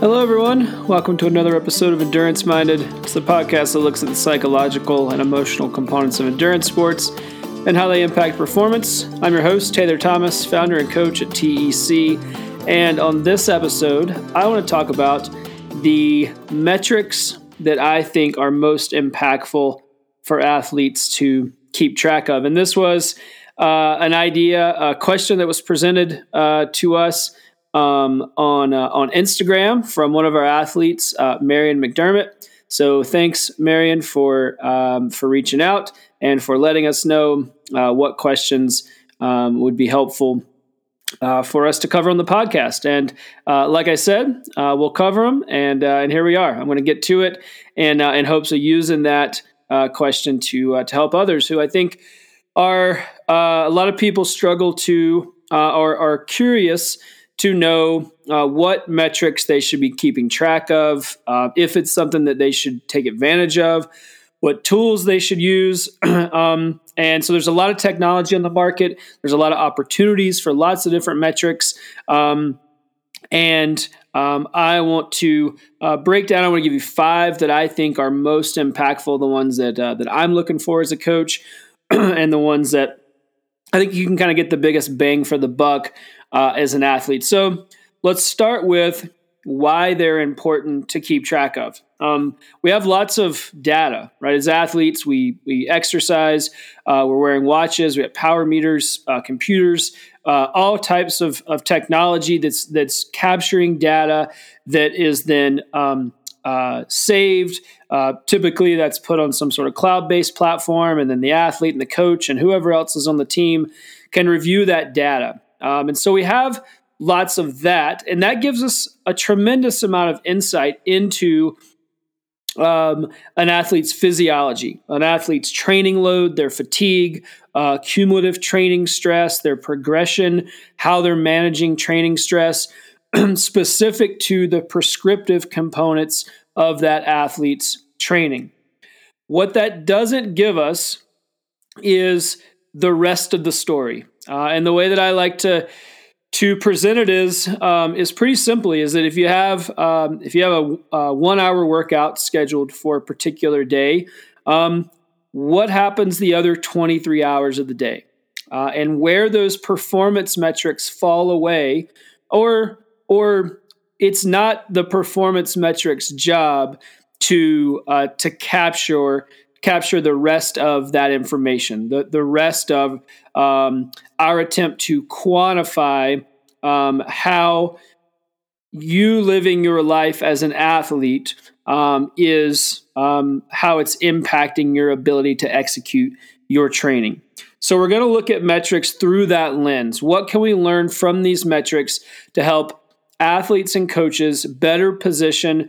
Hello, everyone. Welcome to another episode of Endurance Minded. It's the podcast that looks at the psychological and emotional components of endurance sports and how they impact performance. I'm your host, Taylor Thomas, founder and coach at TEC. And on this episode, I want to talk about the metrics that I think are most impactful for athletes to keep track of. And this was uh, an idea, a question that was presented uh, to us um, on uh, on Instagram from one of our athletes, uh, Marion McDermott. So thanks, Marion, for um, for reaching out and for letting us know uh, what questions um, would be helpful uh, for us to cover on the podcast. And uh, like I said, uh, we'll cover them, and and here we are. I'm going to get to it, and in hopes of using that question to to help others who I think are a lot of people struggle to or are curious to know uh, what metrics they should be keeping track of, uh, if it's something that they should take advantage of, what tools they should use. um, and so there's a lot of technology on the market, there's a lot of opportunities for lots of different metrics. Um, and um, I want to uh, break down. I want to give you five that I think are most impactful, the ones that uh, that I'm looking for as a coach, and the ones that I think you can kind of get the biggest bang for the buck uh, as an athlete. So let's start with why they're important to keep track of. Um, we have lots of data, right? As athletes, we we exercise, uh, we're wearing watches, we have power meters, uh, computers, uh, all types of, of technology that's that's capturing data that is then um, uh, saved. Uh, typically, that's put on some sort of cloud based platform, and then the athlete and the coach and whoever else is on the team can review that data. Um, and so we have lots of that, and that gives us a tremendous amount of insight into um, an athlete's physiology, an athlete's training load, their fatigue, uh, cumulative training stress, their progression, how they're managing training stress, specific to the prescriptive components of that athlete's training. What that doesn't give us is the rest of the story. Uh, and the way that I like to to present it is um, is pretty simply is that if you have um, if you have a, a, one hour workout scheduled for a particular day, um, what happens the other 23 hours of the day, uh, and where those performance metrics fall away, or or it's not the performance metrics job to uh, to capture capture the rest of that information, the, the rest of um, our attempt to quantify um, how you living your life as an athlete um, is um, how it's impacting your ability to execute your training. So, we're going to look at metrics through that lens. What can we learn from these metrics to help athletes and coaches better position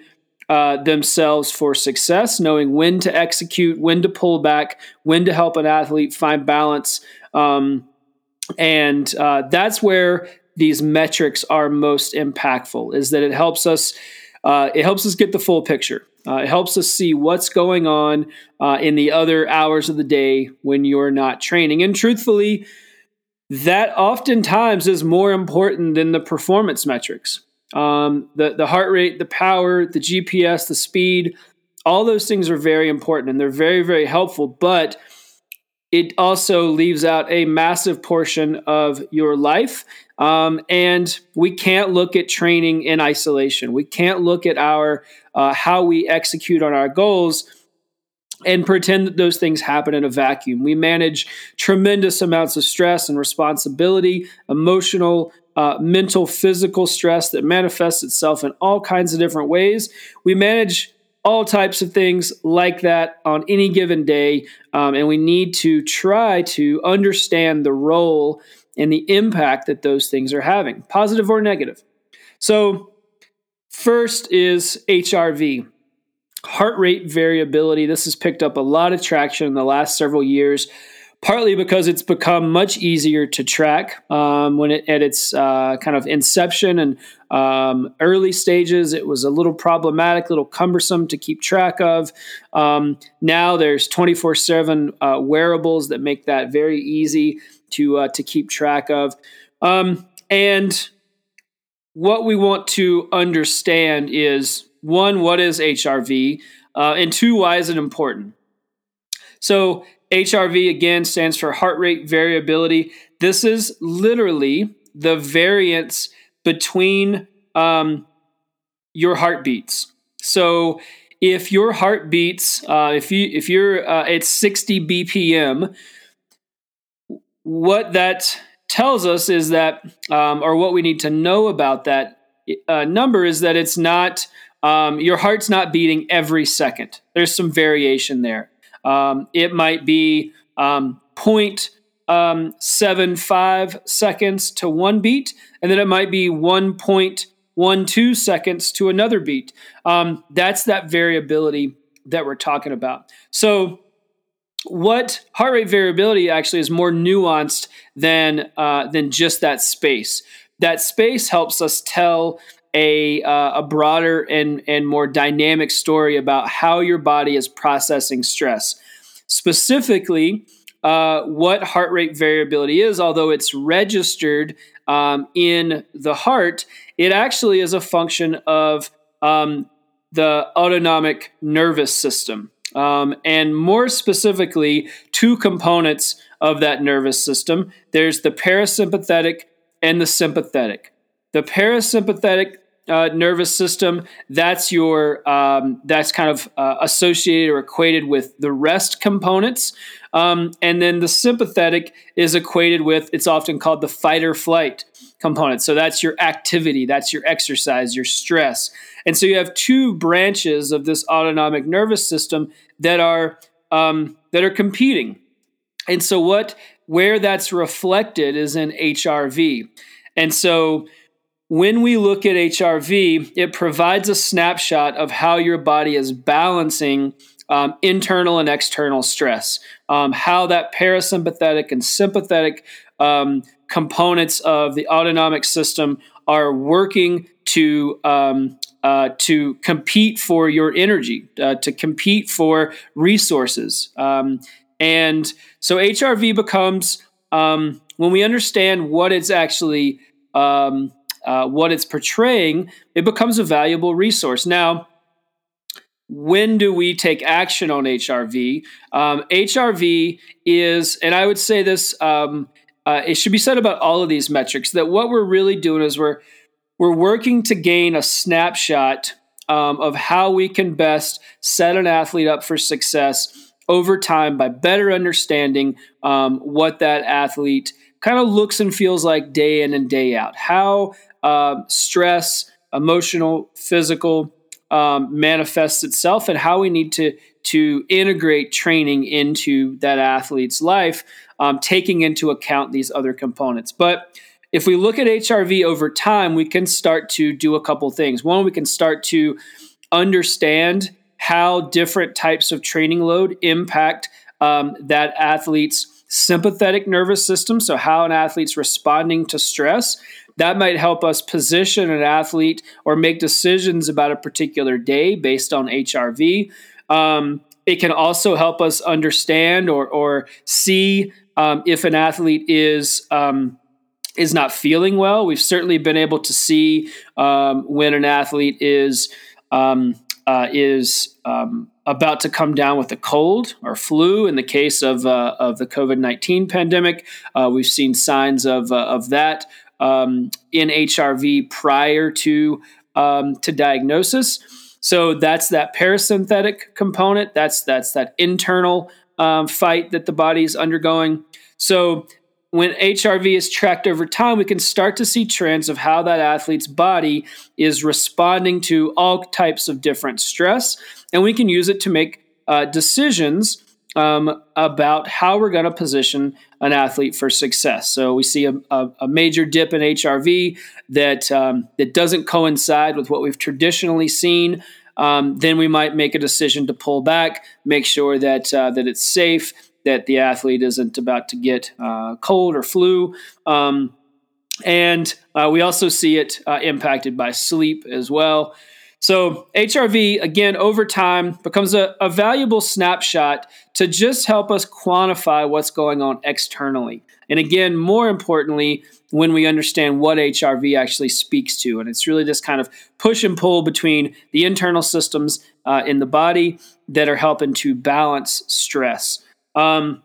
uh, themselves for success, knowing when to execute, when to pull back, when to help an athlete find balance. Um, and uh, that's where these metrics are most impactful is that it helps us uh, it helps us get the full picture. Uh, it helps us see what's going on uh, in the other hours of the day when you're not training. And truthfully that oftentimes is more important than the performance metrics um, the the heart rate, the power, the GPS, the speed, all those things are very important and they're very very helpful. But it also leaves out a massive portion of your life. Um, and we can't look at training in isolation. We can't look at our uh, how we execute on our goals and pretend that those things happen in a vacuum. We manage tremendous amounts of stress and responsibility, emotional, uh, mental, physical stress that manifests itself in all kinds of different ways. We manage all types of things like that on any given day, um, and we need to try to understand the role and the impact that those things are having, positive or negative. So, first is HRV. Heart rate variability. This has picked up a lot of traction in the last several years partly because it's become much easier to track um, when it at its uh, kind of inception and um, early stages it was a little problematic a little cumbersome to keep track of um, now there's 24-7 uh, wearables that make that very easy to uh, to keep track of um, and what we want to understand is one, what is HRV? Uh, and two, why is it important? So, HRV again stands for heart rate variability. This is literally the variance between um, your heartbeats. So, if your heart beats, uh, if you if you're uh, at 60 BPM, what that tells us is that, um, or what we need to know about that uh, number is that it's not um, your heart's not beating every second. There's some variation there. Um, it might be um, um, seconds to one beat, and then it might be one point one two seconds to another beat. Um, that's that variability that we're talking about. So, what heart rate variability actually is more nuanced than uh, than just that space. That space helps us tell a uh, a broader and and more dynamic story about how your body is processing stress. Specifically, uh, what heart rate variability is, although it's registered um, in the heart, it actually is a function of um, the autonomic nervous system. Um, and more specifically, two components of that nervous system there's the parasympathetic and the sympathetic. The parasympathetic uh, nervous system that's your um, that's kind of uh, associated or equated with the rest components. Um, and then the sympathetic is equated with it's often called the fight or flight component. So that's your activity that's your exercise your stress. And so you have two branches of this autonomic nervous system that are um, that are competing. And so what where that's reflected is in hrv and so when we look at HRV, it provides a snapshot of how your body is balancing um, internal and external stress, um, how that parasympathetic and sympathetic um, components of the autonomic system are working to um, uh, to compete for your energy, uh, to compete for resources, um, and so HRV becomes um, when we understand what it's actually uh, what it's portraying, it becomes a valuable resource. Now, when do we take action on HRV? Um, HRV is, and I would say this, um, uh, it should be said about all of these metrics that what we're really doing is we're we're working to gain a snapshot um, of how we can best set an athlete up for success over time by better understanding um, what that athlete kind of looks and feels like day in and day out. How uh, stress, emotional, physical, um, manifests itself, and how we need to to integrate training into that athlete's life, um, taking into account these other components. But if we look at HRV over time, we can start to do a couple things. One, we can start to understand how different types of training load impact um, that athlete's sympathetic nervous system. So, how an athlete's responding to stress that might help us position an athlete or make decisions about a particular day based on HRV. Um, it can also help us understand or, or see um, if an athlete is um, is not feeling well. We've certainly been able to see um, when an athlete is um, uh, is um, about to come down with a cold or flu. In the case of uh, of the COVID nineteen pandemic, uh, we've seen signs of uh, of that um, in HRV prior to um, to diagnosis. So that's that parasympathetic component. That's that's that internal um, fight that the body is undergoing. So when HRV is tracked over time, we can start to see trends of how that athlete's body is responding to all types of different stress, and we can use it to make uh, decisions um, about how we're going to position an athlete for success. So we see a, a, a major dip in HRV that um, that doesn't coincide with what we've traditionally seen. Um, then we might make a decision to pull back, make sure that uh, that it's safe, that the athlete isn't about to get uh, cold or flu. Um, and uh, we also see it uh, impacted by sleep as well. So HRV, again, over time becomes a, a valuable snapshot to just help us quantify what's going on externally. And again, more importantly, when we understand what HRV actually speaks to. And it's really this kind of push and pull between the internal systems uh, in the body that are helping to balance stress. Um,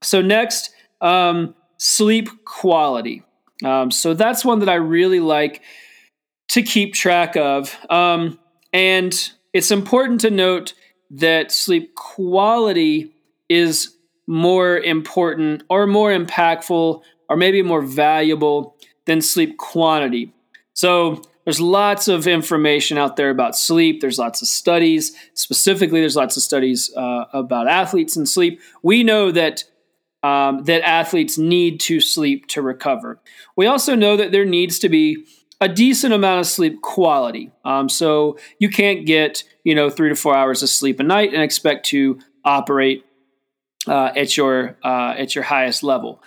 so, next, um, sleep quality. Um, so, that's one that I really like to keep track of. Um, and it's important to note that sleep quality is more important or more impactful or maybe more valuable than sleep quantity. So there's lots of information out there about sleep. There's lots of studies. Specifically, there's lots of studies uh, about athletes and sleep. We know that um, that athletes need to sleep to recover. We also know that there needs to be a decent amount of sleep quality. Um, so you can't get you know three to four hours of sleep a night and expect to operate uh, at your uh, at your highest level.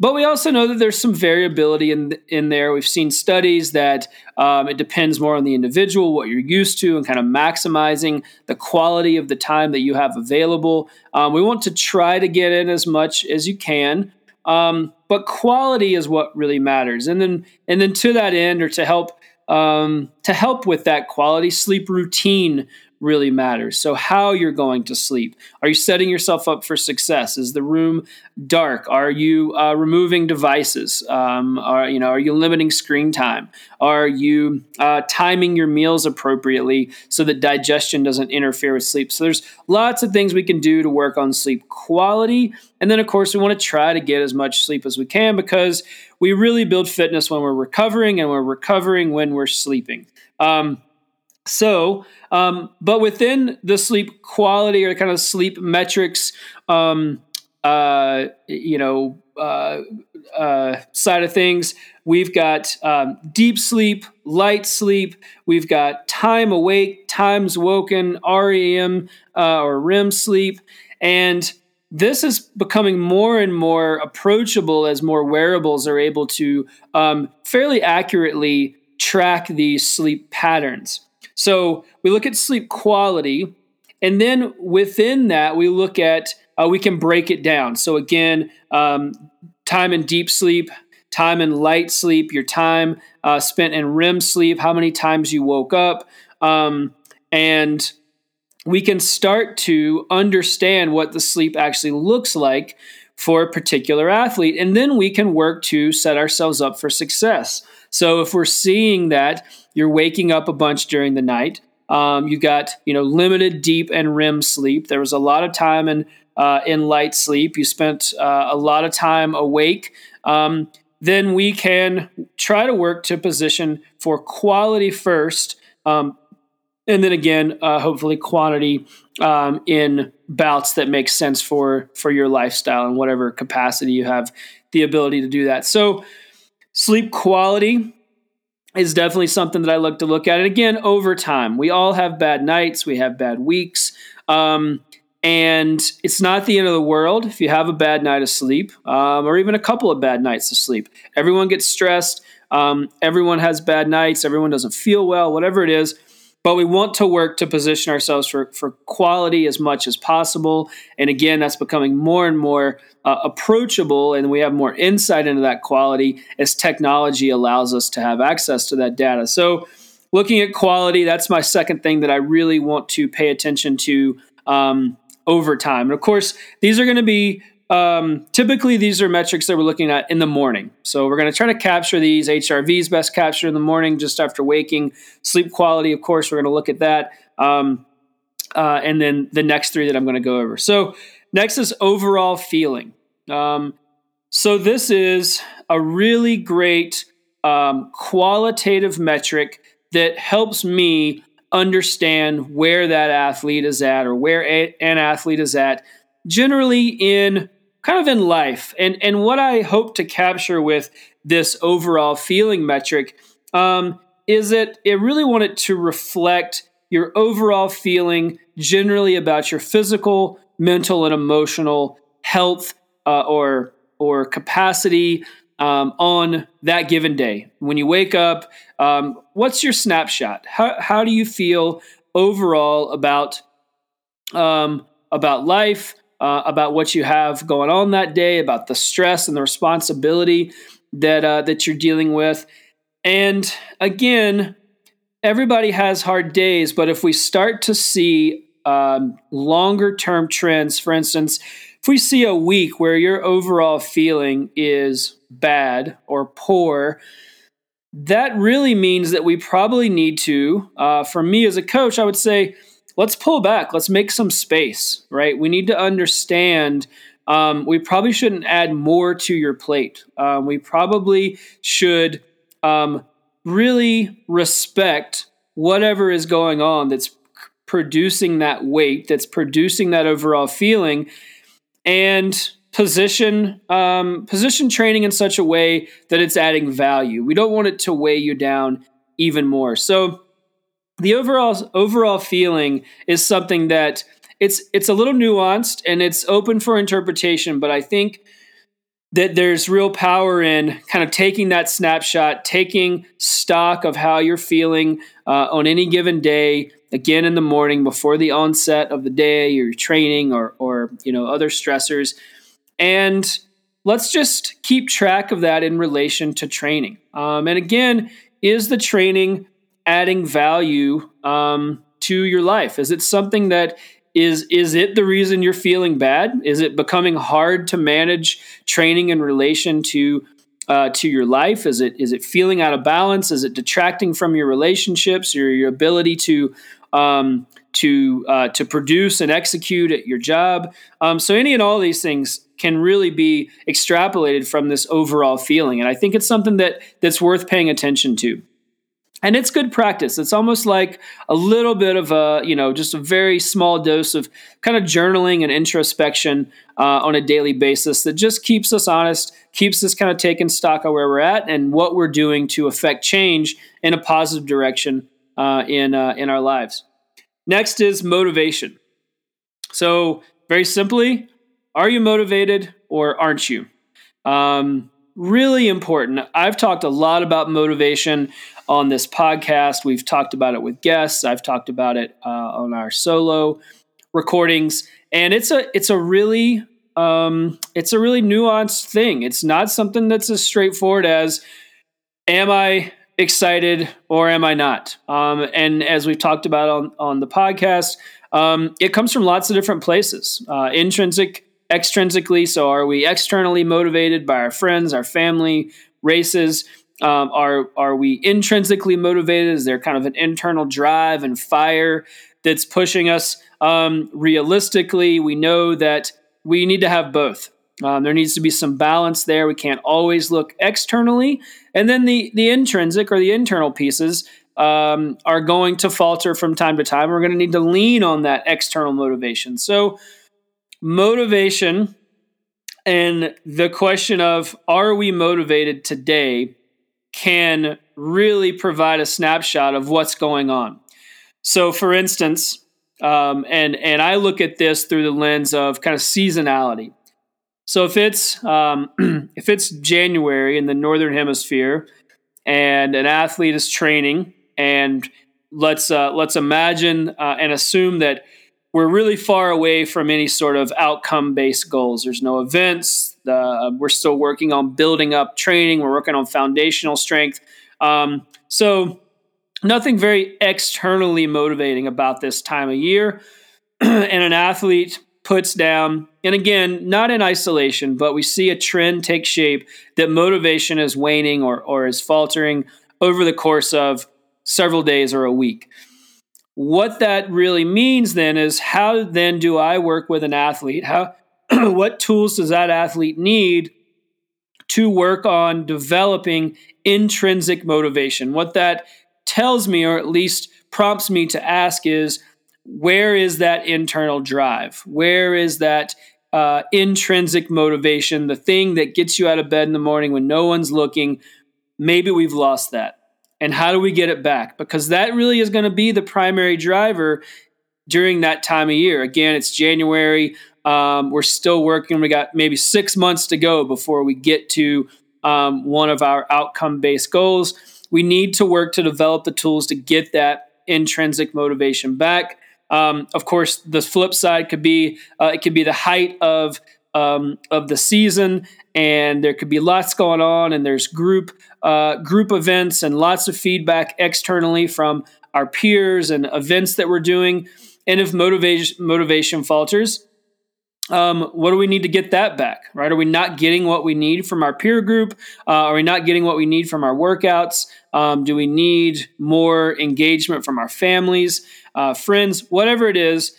But we also know that there's some variability in in there. We've seen studies that um, it depends more on the individual, what you're used to, and kind of maximizing the quality of the time that you have available. Um, we want to try to get in as much as you can, um, but quality is what really matters. And then and then to that end, or to help um, to help with that quality, sleep routine really matters. So, how you're going to sleep. Are you setting yourself up for success? Is the room dark? Are you uh, removing devices? Um, are you know? Are you limiting screen time? Are you uh, timing your meals appropriately so that digestion doesn't interfere with sleep? So, there's lots of things we can do to work on sleep quality. And then, of course, we want to try to get as much sleep as we can because we really build fitness when we're recovering, and we're recovering when we're sleeping. Um, so, um, but within the sleep quality or kind of sleep metrics, um, uh, you know, uh, uh, side of things, we've got um, deep sleep, light sleep, we've got time awake, times woken, REM uh, or REM sleep, and this is becoming more and more approachable as more wearables are able to um, fairly accurately track these sleep patterns. So we look at sleep quality, and then within that, we look at, uh, we can break it down. So again, um, time in deep sleep, time in light sleep, your time uh, spent in REM sleep, how many times you woke up. Um, and we can start to understand what the sleep actually looks like for a particular athlete. And then we can work to set ourselves up for success. So if we're seeing that you're waking up a bunch during the night, um, you got you know limited deep and REM sleep. There was a lot of time in uh, in light sleep. You spent uh, a lot of time awake. Um, then we can try to work to position for quality first, um, and then again, uh, hopefully quantity um, in bouts that make sense for for your lifestyle and whatever capacity you have the ability to do that. So Sleep quality is definitely something that I look to look at. And again, over time, we all have bad nights, we have bad weeks. Um, and it's not the end of the world if you have a bad night of sleep um, or even a couple of bad nights of sleep. Everyone gets stressed. Um, everyone has bad nights. Everyone doesn't feel well, whatever it is. But we want to work to position ourselves for, for quality as much as possible. And again, that's becoming more and more uh, approachable and we have more insight into that quality as technology allows us to have access to that data. So, looking at quality, that's my second thing that I really want to pay attention to um, over time. And of course, these are going to be um, typically these are metrics that we're looking at in the morning. So we're going to try to capture these. HRVs best captured in the morning just after waking. Sleep quality, of course, we're going to look at that. Um, uh, and then the next three that I'm going to go over. So Next is overall feeling. Um, so this is a really great um, qualitative metric that helps me understand where that athlete is at or where a, an athlete is at generally in kind of in life and and what i hope to capture with this overall feeling metric um, is that it really wanted to reflect your overall feeling generally about your physical mental and emotional health uh, or or capacity um, on that given day. When you wake up, um, what's your snapshot? How how do you feel overall about um, about life, uh, about what you have going on that day, about the stress and the responsibility that uh, that you're dealing with. And again, everybody has hard days, but if we start to see um, longer term trends, for instance, if we see a week where your overall feeling is bad or poor, that really means that we probably need to, uh, for me as a coach, I would say, let's pull back, let's make some space, right? We need to understand. Um, we probably shouldn't add more to your plate. Um, we probably should um, really respect whatever is going on that's producing that weight, that's producing that overall feeling, and position um, position training in such a way that it's adding value. We don't want it to weigh you down even more. So the overall overall feeling is something that it's it's a little nuanced and it's open for interpretation, but I think that there's real power in kind of taking that snapshot, taking stock of how you're feeling uh, on any given day. Again, in the morning before the onset of the day, your training or or you know other stressors, and let's just keep track of that in relation to training. Um, and again, is the training adding value um, to your life? Is it something that is is it the reason you're feeling bad? Is it becoming hard to manage training in relation to uh, to your life? Is it is it feeling out of balance? Is it detracting from your relationships, your your ability to um, to uh, to produce and execute at your job? Um, so any and all these things can really be extrapolated from this overall feeling, and I think it's something that that's worth paying attention to and it's good practice. It's almost like a little bit of a you know just a very small dose of kind of journaling and introspection uh, on a daily basis that just keeps us honest keeps us kind of taking stock of where we're at and what we're doing to affect change in a positive direction uh, in uh, in our lives. Next is motivation. So very simply are you motivated or aren't you? Um, really important. I've talked a lot about motivation on this podcast. We've talked about it with guests. I've talked about it uh, on our solo recordings, and it's a it's a really um, it's a really nuanced thing. It's not something that's as straightforward as am I excited or am I not? Um, and as we've talked about on on the podcast, um, it comes from lots of different places. Uh, intrinsic extrinsically. So, are we externally motivated by our friends, our family, races? Um, are are we intrinsically motivated? Is there kind of an internal drive and fire that's pushing us? Um, realistically, we know that we need to have both. Um, there needs to be some balance there. We can't always look externally, and then the the intrinsic or the internal pieces um, are going to falter from time to time. We're going to need to lean on that external motivation. So motivation and the question of are we motivated today can really provide a snapshot of what's going on. So, for instance, um, and and I look at this through the lens of kind of seasonality. So if it's um, if it's January in the northern hemisphere, and an athlete is training, and let's uh, let's imagine uh, and assume that we're really far away from any sort of outcome based goals. There's no events. Uh, we're still working on building up training. We're working on foundational strength. Um, so, nothing very externally motivating about this time of year. and an athlete puts down, and again, not in isolation, but we see a trend take shape that motivation is waning or, or is faltering over the course of several days or a week what that really means then is how then do I work with an athlete? How what tools does that athlete need to work on developing intrinsic motivation? What that tells me or at least prompts me to ask is where is that internal drive? Where is that uh, intrinsic motivation, the thing that gets you out of bed in the morning when no one's looking? Maybe we've lost that and how do we get it back? Because that really is going to be the primary driver during that time of year. Again, it's January. Um, we're still working. We got maybe six months to go before we get to um, one of our outcome based goals. We need to work to develop the tools to get that intrinsic motivation back. Um, of course, the flip side could be uh, it could be the height of um, of the season, and there could be lots going on, and there's group uh, group events and lots of feedback externally from our peers and events that we're doing. And if motivation motivation falters, um, what do we need to get that back? Right? Are we not getting what we need from our peer group? Uh, are we not getting what we need from our workouts? Um, do we need more engagement from our families, uh, friends, whatever it is?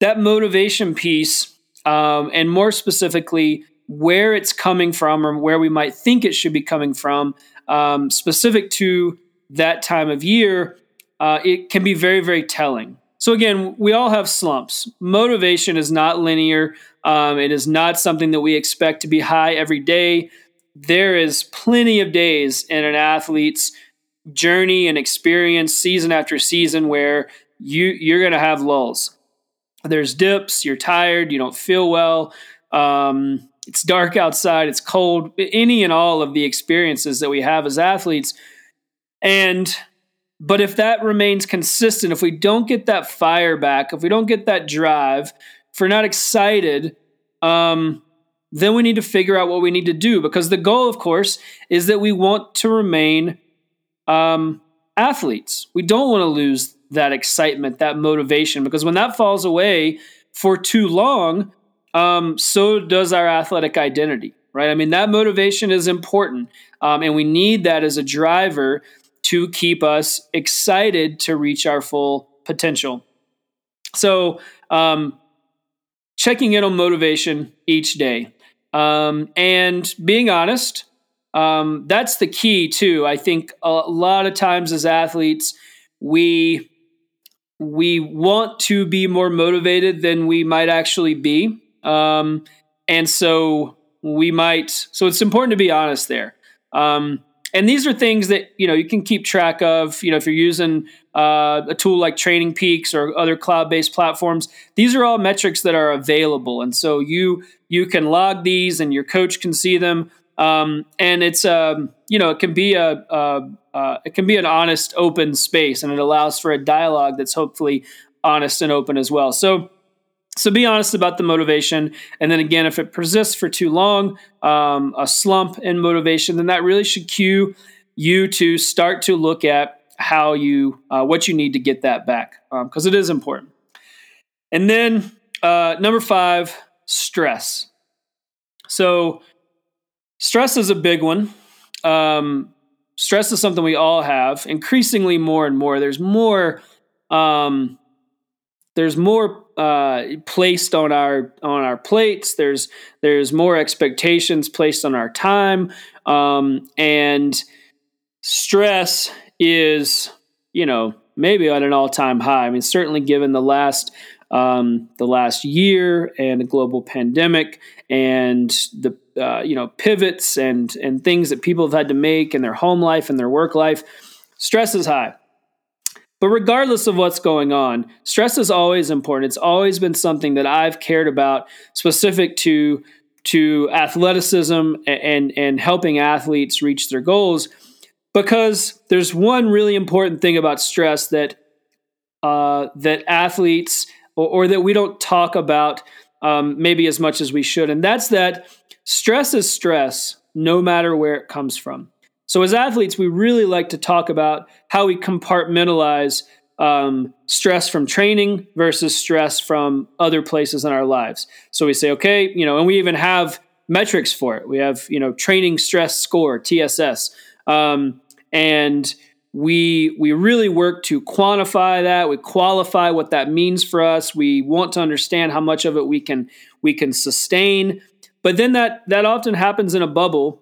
That motivation piece, um, and more specifically, where it's coming from or where we might think it should be coming from, um, specific to that time of year, uh, it can be very, very telling. So again, we all have slumps. Motivation is not linear. Um, it is not something that we expect to be high every day. There is plenty of days in an athlete's journey and experience, season after season, where you you're going to have lulls. There's dips. You're tired. You don't feel well. Um, it's dark outside. It's cold. Any and all of the experiences that we have as athletes, and but if that remains consistent, if we don't get that fire back, if we don't get that drive, if we're not excited, um, then we need to figure out what we need to do because the goal, of course, is that we want to remain um, athletes. We don't want to lose that excitement, that motivation, because when that falls away for too long, um, so does our athletic identity, right? I mean, that motivation is important, um, and we need that as a driver to keep us excited to reach our full potential. So, um, checking in on motivation each day um, and being honest. Um, that's the key too. I think a lot of times as athletes, we we want to be more motivated than we might actually be, um, and so we might. So it's important to be honest there. Um, and these are things that you know you can keep track of you know if you're using uh, a tool like TrainingPeaks or other cloud-based platforms these are all metrics that are available and so you you can log these and your coach can see them um, and it's um, you know it can be a, a uh, it can be an honest open space and it allows for a dialogue that's hopefully honest and open as well so so be honest about the motivation. And then again, if it persists for too long, um, a slump in motivation, then that really should cue you to start to look at how you, uh, what you need to get that back, because um, it is important. And then uh, number five, stress. So stress is a big one. Um, stress is something we all have, increasingly more and more. There's more. Um, there's more uh, placed on our on our plates. There's there's more expectations placed on our time, um, and stress is you know maybe at an all time high. I mean, certainly given the last um, the last year and the global pandemic and the uh, you know pivots and and things that people have had to make in their home life and their work life, stress is high. But regardless of what's going on, stress is always important. It's always been something that I've cared about specific to to athleticism and and helping athletes reach their goals because there's one really important thing about stress that uh, that athletes or, or, that we don't talk about um, maybe as much as we should, and that's that stress is stress no matter where it comes from. So, as athletes, we really like to talk about how we compartmentalize um, stress from training versus stress from other places in our lives. So, we say, okay, you know, and we even have metrics for it. We have, you know, training stress score, TSS. Um, and we we really work to quantify that we qualify what that means for us we want to understand how much of it we can we can sustain but then that that often happens in a bubble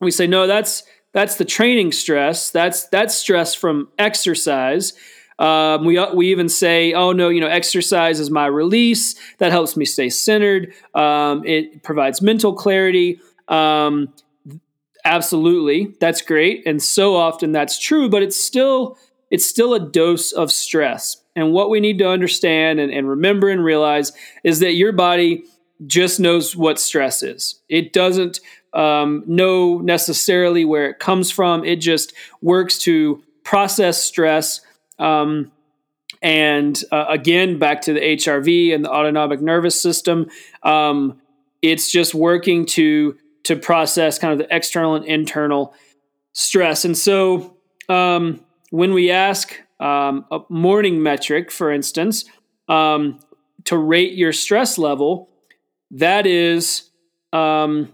we say no that's that's the training stress. That's that's stress from exercise. Um, we we even say, oh no, you know, exercise is my release. That helps me stay centered. Um, it provides mental clarity. Um, absolutely, that's great, and so often that's true. But it's still it's still a dose of stress. And what we need to understand and, and remember and realize is that your body just knows what stress is. It doesn't um, know necessarily where it comes from. It just works to process stress um, And uh, again, back to the HRV and the autonomic nervous system, um, it's just working to to process kind of the external and internal stress. And so, um, when we ask um, a morning metric, for instance, um, to rate your stress level, that is um,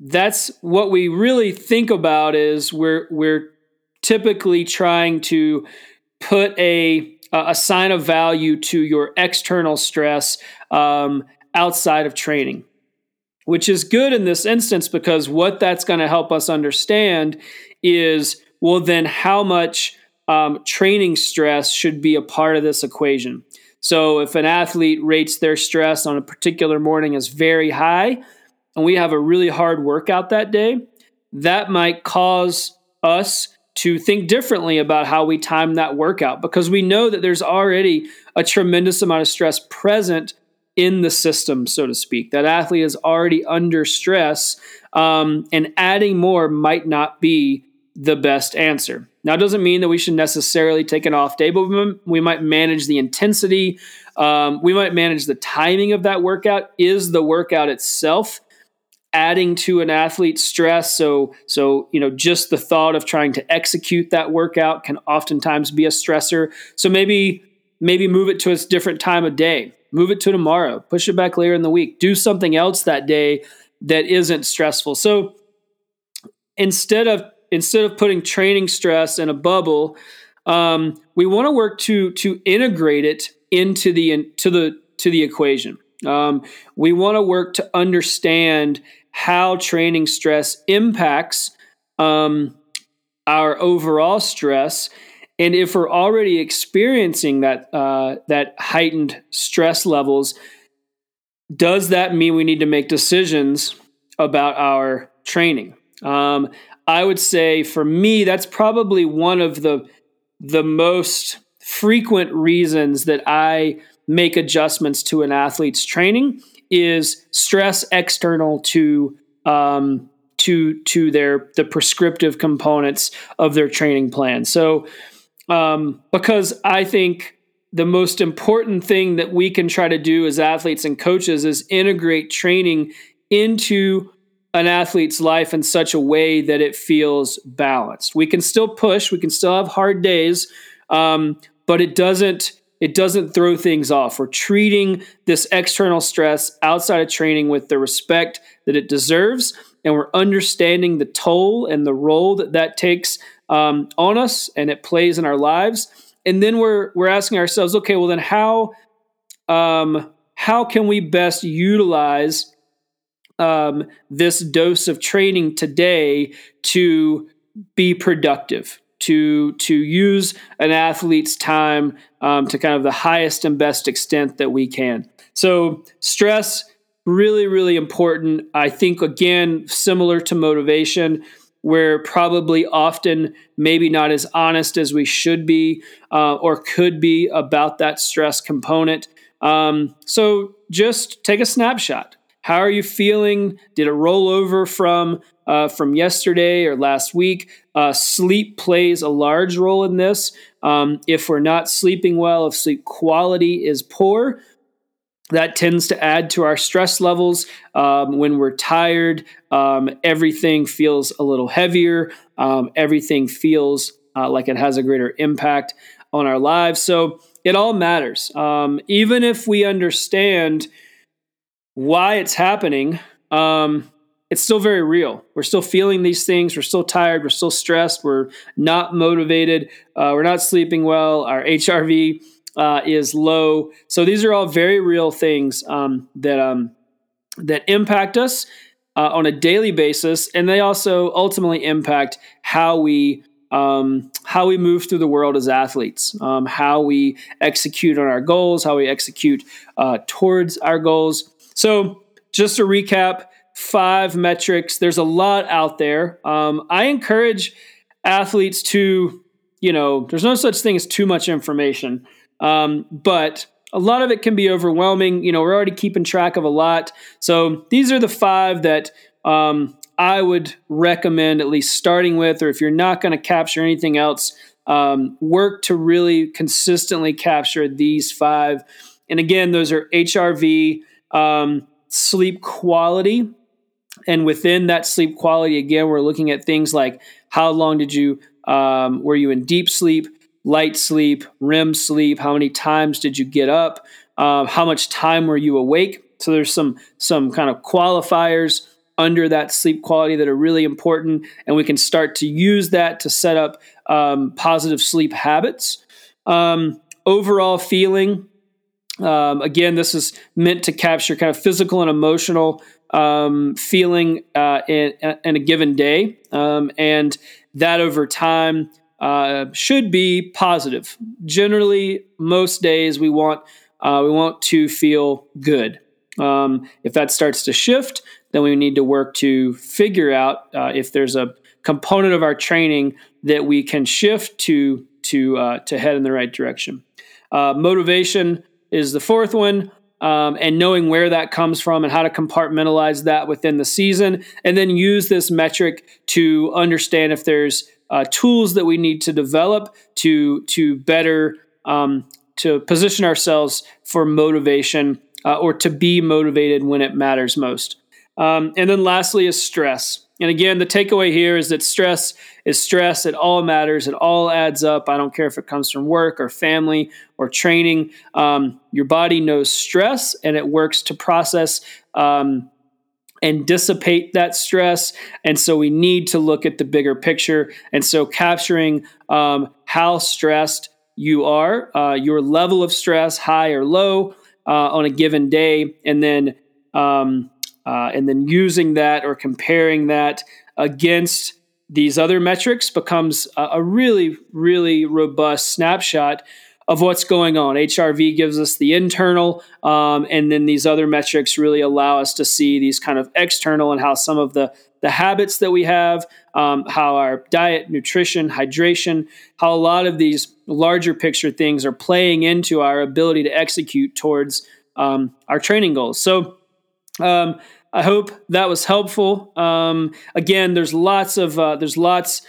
that's what we really think about is we're we're typically trying to put a a sign of value to your external stress um, outside of training, which is good in this instance because what that's going to help us understand is well, then how much um, training stress should be a part of this equation. So if an athlete rates their stress on a particular morning as very high, and we have a really hard workout that day, that might cause us to think differently about how we time that workout because we know that there's already a tremendous amount of stress present in the system, so to speak. That athlete is already under stress, um, and adding more might not be the best answer. Now, it doesn't mean that we should necessarily take an off day, but we might manage the intensity. Um, we might manage the timing of that workout. Is the workout itself adding to an athlete's stress. So, so you know, just the thought of trying to execute that workout can oftentimes be a stressor. So maybe maybe move it to a different time of day. Move it to tomorrow. Push it back later in the week. Do something else that day that isn't stressful. So instead of instead of putting training stress in a bubble, um, we want to work to to integrate it into the to the to the equation. Um, we want to work to understand how training stress impacts um, our overall stress. And if we're already experiencing that uh, that heightened stress levels, does that mean we need to make decisions about our training? Um, I would say for me, that's probably one of the the most frequent reasons that I make adjustments to an athlete's training is stress external to um, to to their the prescriptive components of their training plan. So um, because I think the most important thing that we can try to do as athletes and coaches is integrate training into an athlete's life in such a way that it feels balanced. We can still push, we can still have hard days, um, but it doesn't it doesn't throw things off. We're treating this external stress outside of training with the respect that it deserves, and we're understanding the toll and the role that that takes um, on us and it plays in our lives. And then we're we're asking ourselves, okay, well then how um, how can we best utilize um, this dose of training today to be productive? To to use an athlete's time um, to kind of the highest and best extent that we can. So stress really really important. I think again similar to motivation. We're probably often maybe not as honest as we should be uh, or could be about that stress component. Um, so just take a snapshot. How are you feeling? Did it roll over from uh, from yesterday or last week? Uh, sleep plays a large role in this. Um, if we're not sleeping well, if sleep quality is poor, that tends to add to our stress levels. Um, when we're tired, um, everything feels a little heavier. Um, everything feels uh, like it has a greater impact on our lives. So it all matters. Um, even if we understand why it's happening, um, it's still very real. We're still feeling these things. We're still tired. We're still stressed. We're not motivated. Uh, we're not sleeping well. Our HRV uh, is low. So these are all very real things um, that um, that impact us uh, on a daily basis, and they also ultimately impact how we um, how we move through the world as athletes, um, how we execute on our goals, how we execute uh, towards our goals. So, just to recap, five metrics. There's a lot out there. Um, I encourage athletes to, you know, there's no such thing as too much information, um, but a lot of it can be overwhelming. You know, we're already keeping track of a lot. So these are the five that um, I would recommend at least starting with, or if you're not going to capture anything else, um, work to really consistently capture these five. And again, those are HRV, um, sleep quality. And within that sleep quality, again, we're looking at things like how long did you, um, were you in deep sleep, light sleep, REM sleep? How many times did you get up? Uh, how much time were you awake? So there's some some kind of qualifiers under that sleep quality that are really important, and we can start to use that to set up um, positive sleep habits. Um, overall feeling. Um, again, this is meant to capture kind of physical and emotional um, feeling uh, in, in, a given day, um, and that over time uh, should be positive. Generally, most days we want uh, we want to feel good. Um, if that starts to shift, then we need to work to figure out uh, if there's a component of our training that we can shift to to uh, to head in the right direction. Uh, motivation is the fourth one. Um, and knowing where that comes from and how to compartmentalize that within the season, and then use this metric to understand if there's uh, tools that we need to develop to to better um, to position ourselves for motivation uh, or to be motivated when it matters most. Um, and then lastly is stress. And again, the takeaway here is that stress is stress. It all matters. It all adds up. I don't care if it comes from work or family or training. Um, your body knows stress and it works to process um, and dissipate that stress. And so we need to look at the bigger picture. And so capturing um, how stressed you are, uh, your level of stress, high or low, uh, on a given day, and then um, uh, and then using that or comparing that against these other metrics becomes a, a really really robust snapshot of what's going on. HRV gives us the internal, um, and then these other metrics really allow us to see these kind of external and how some of the the habits that we have, um, how our diet, nutrition, hydration, how a lot of these larger picture things are playing into our ability to execute towards um, our training goals. So, um, I hope that was helpful. Um, again, there's lots of uh, there's lots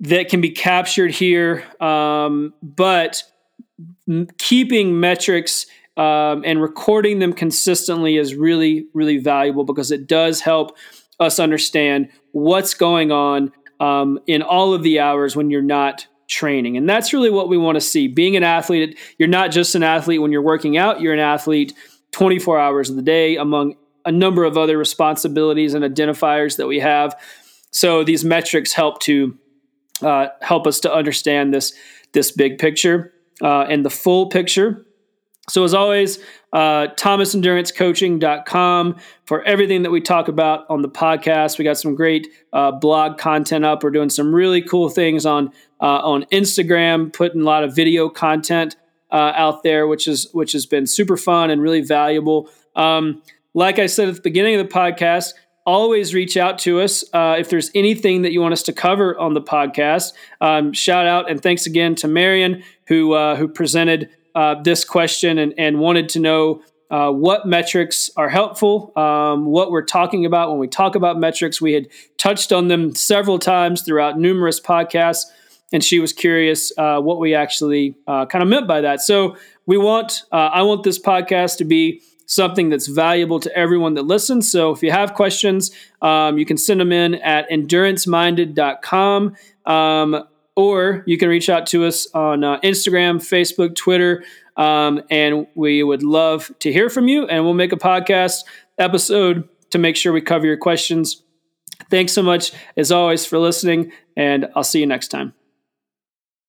that can be captured here, um, but keeping metrics um, and recording them consistently is really really valuable because it does help us understand what's going on um, in all of the hours when you're not training. And that's really what we want to see. Being an athlete, you're not just an athlete when you're working out, you're an athlete 24 hours of the day among a number of other responsibilities and identifiers that we have. So these metrics help to uh, help us to understand this this big picture uh, and the full picture. So as always, uh, thomasendurancecoaching.com for everything that we talk about on the podcast. We got some great uh, blog content up. We're doing some really cool things on uh, on Instagram, putting a lot of video content uh, out there, which is which has been super fun and really valuable. Um, like I said at the beginning of the podcast, always reach out to us uh, if there's anything that you want us to cover on the podcast. Um, shout out and thanks again to Marion who uh, who presented uh, this question and, and wanted to know uh, what metrics are helpful, um, what we're talking about when we talk about metrics. We had touched on them several times throughout numerous podcasts, and she was curious uh, what we actually uh, kind of meant by that. So we want, uh, I want this podcast to be something that's valuable to everyone that listens. So if you have questions, um, you can send them in at enduranceminded.com. Um, or you can reach out to us on uh, Instagram, Facebook, Twitter, um, and we would love to hear from you. And we'll make a podcast episode to make sure we cover your questions. Thanks so much, as always, for listening, and I'll see you next time.